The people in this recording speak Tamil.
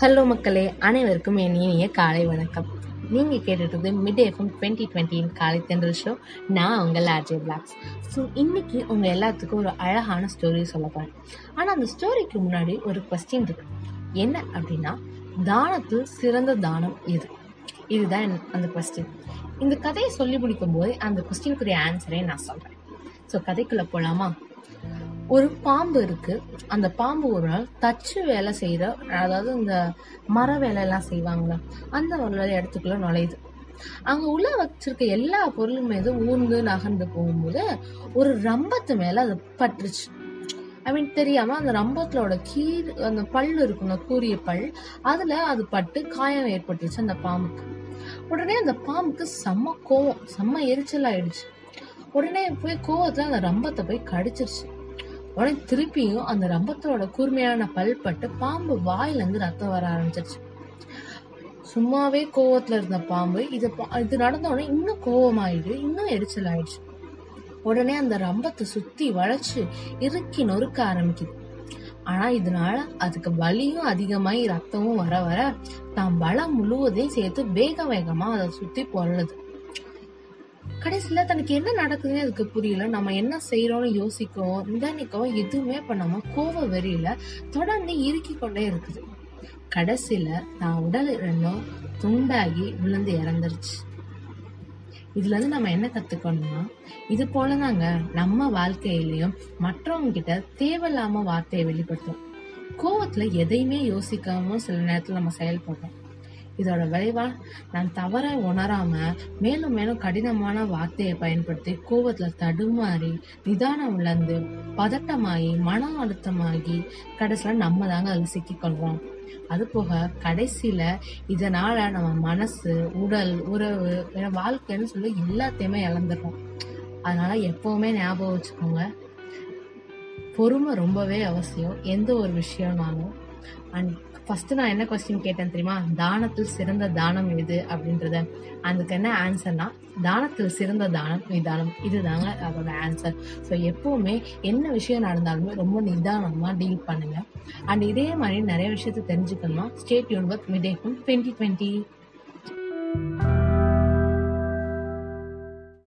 ஹலோ மக்களே அனைவருக்கும் என் இனிய காலை வணக்கம். நீங்கள் கேட்டுட்டு மிட் எஃப்எம் டுவெண்ட்டி டுவெண்ட்டின் காலை தென்றல் ஷோ நான் உங்கள் ஆர்ஜே பிளாக்ஸ் ஸோ இன்றைக்கி உங்கள் எல்லாத்துக்கும் ஒரு அழகான ஸ்டோரி சொல்ல போகிறேன் ஆனால் அந்த ஸ்டோரிக்கு முன்னாடி ஒரு கொஸ்டின் இருக்கு. என்ன அப்படின்னா தானத்தில் சிறந்த தானம் எது? இதுதான் அந்த கொஸ்டின் இந்த கதையை சொல்லி முடிக்கும் போது அந்த கொஸ்டினுக்குரிய ஆன்சரை நான் சொல்கிறேன் ஸோ கதைக்குள்ளே போகலாமா ஒரு பாம்பு இருக்கு. அந்த பாம்பு ஒரு நாள் தச்சு வேலை செய்யற அதாவது இந்த மர வேலையெல்லாம் செய்வாங்களா அந்த ஒரு இடத்துக்குள்ள நுழையுது. அங்க உள்ள வச்சிருக்க எல்லா பொருளும் மீது ஊர்ந்து நகர்ந்து போகும்போது ஒரு ரம்பத்து மேல அது பட்டுருச்சு. ஐ மீன் தெரியாம அந்த ரம்பத்தோட கீழ் அந்த பல் இருக்குங்க கூரிய பல் அதுல அது பட்டு காயம் ஏற்பட்டுச்சு அந்த பாம்புக்கு. உடனே அந்த பாம்புக்கு செம்ம கோவம் செம்ம எரிச்சல் ஆயிடுச்சு. உடனே போய் கோவத்துல அந்த ரம்பத்தை போய் கடிச்சிருச்சு. உடனே திருப்பியும் அந்த ரம்பத்தோட கூர்மையான பல்பட்டு பாம்பு வாயிலேருந்து ரத்தம் வர ஆரம்பிச்சிருச்சு. சும்மாவே கோவத்துல இருந்த பாம்பு இது பா- இது நடந்த உடனே இன்னும் கோவமாயிடு இன்னும் எரிச்சல் ஆயிடுச்சு உடனே அந்த ரம்பத்தை சுத்தி வளைச்சு இறுக்கி நொறுக்க ஆரம்பிக்குது. ஆனா இதனால அதுக்கு வலியும் அதிகமாயி ரத்தமும் வர வர தான் பலம் முழுவதையும் சேர்த்து வேக வேகமா அதை சுத்தி பொருளுது கடைசியில தனக்கு என்ன நடக்குதுன்னு அதுக்கு புரியல. நம்ம என்ன செய்யறோம்னு யோசிக்கவும் நிதானிக்கவும் எதுவுமே பண்ணாம கோவ வெறியில தொடர்ந்து இறுக்கி கொண்டே இருக்குது. கடைசியில நான் உடல் ரெண்டும் துண்டாகி விழுந்து இறந்துருச்சு. இதுல இருந்து நம்ம என்ன கத்துக்கணும்னா இது போலதாங்க நம்ம வாழ்க்கையிலயும் மற்றவங்க கிட்ட தேவையில்லாம வார்த்தையை வெளிப்படுத்தும் கோவத்துல எதையுமே யோசிக்காம சில நேரத்துல நம்ம செயல்படுறோம். இதோட விளைவா நான் தவற உணராம மேலும் மேலும் கடினமான வார்த்தையை பயன்படுத்தி கோவத்துல தடுமாறி நிதானம் இழந்து பதட்டமாகி மன அழுத்தமாகி கடைசியில நம்ம தாங்க அதில் சிக்கிக்கொள்வோம் அது போக கடைசியில இதனால நம்ம மனசு உடல் உறவு வாழ்க்கைன்னு சொல்லி எல்லாத்தையுமே இழந்துடுறோம். அதனால எப்பவுமே ஞாபகம் வச்சுக்கோங்க. பொறுமை ரொம்பவே அவசியம். எந்த ஒரு விஷயம்னாலும். அண்ட் ஃபர்ஸ்ட் நான் என்ன கொஸ்டின் கேட்டேன் தெரியுமா? தானத்தில் சிறந்த தானம் எது? அப்படின்றத. அதுக்கு என்ன ஆன்சர்னா தானத்தில் சிறந்த தானம் நிதானம். இதுதாங்க அதோட ஆன்சர் ஸோ எப்பவுமே என்ன விஷயம் நடந்தாலுமே ரொம்ப நிதானமாக டீல் பண்ணுங்க. அண்ட் இதே மாதிரி நிறைய விஷயத்த தெரிஞ்சுக்கணும்னா ஸ்டேட் யூனிவர்க் மிடேக்கும் டுவெண்ட்டி டுவெண்ட்டி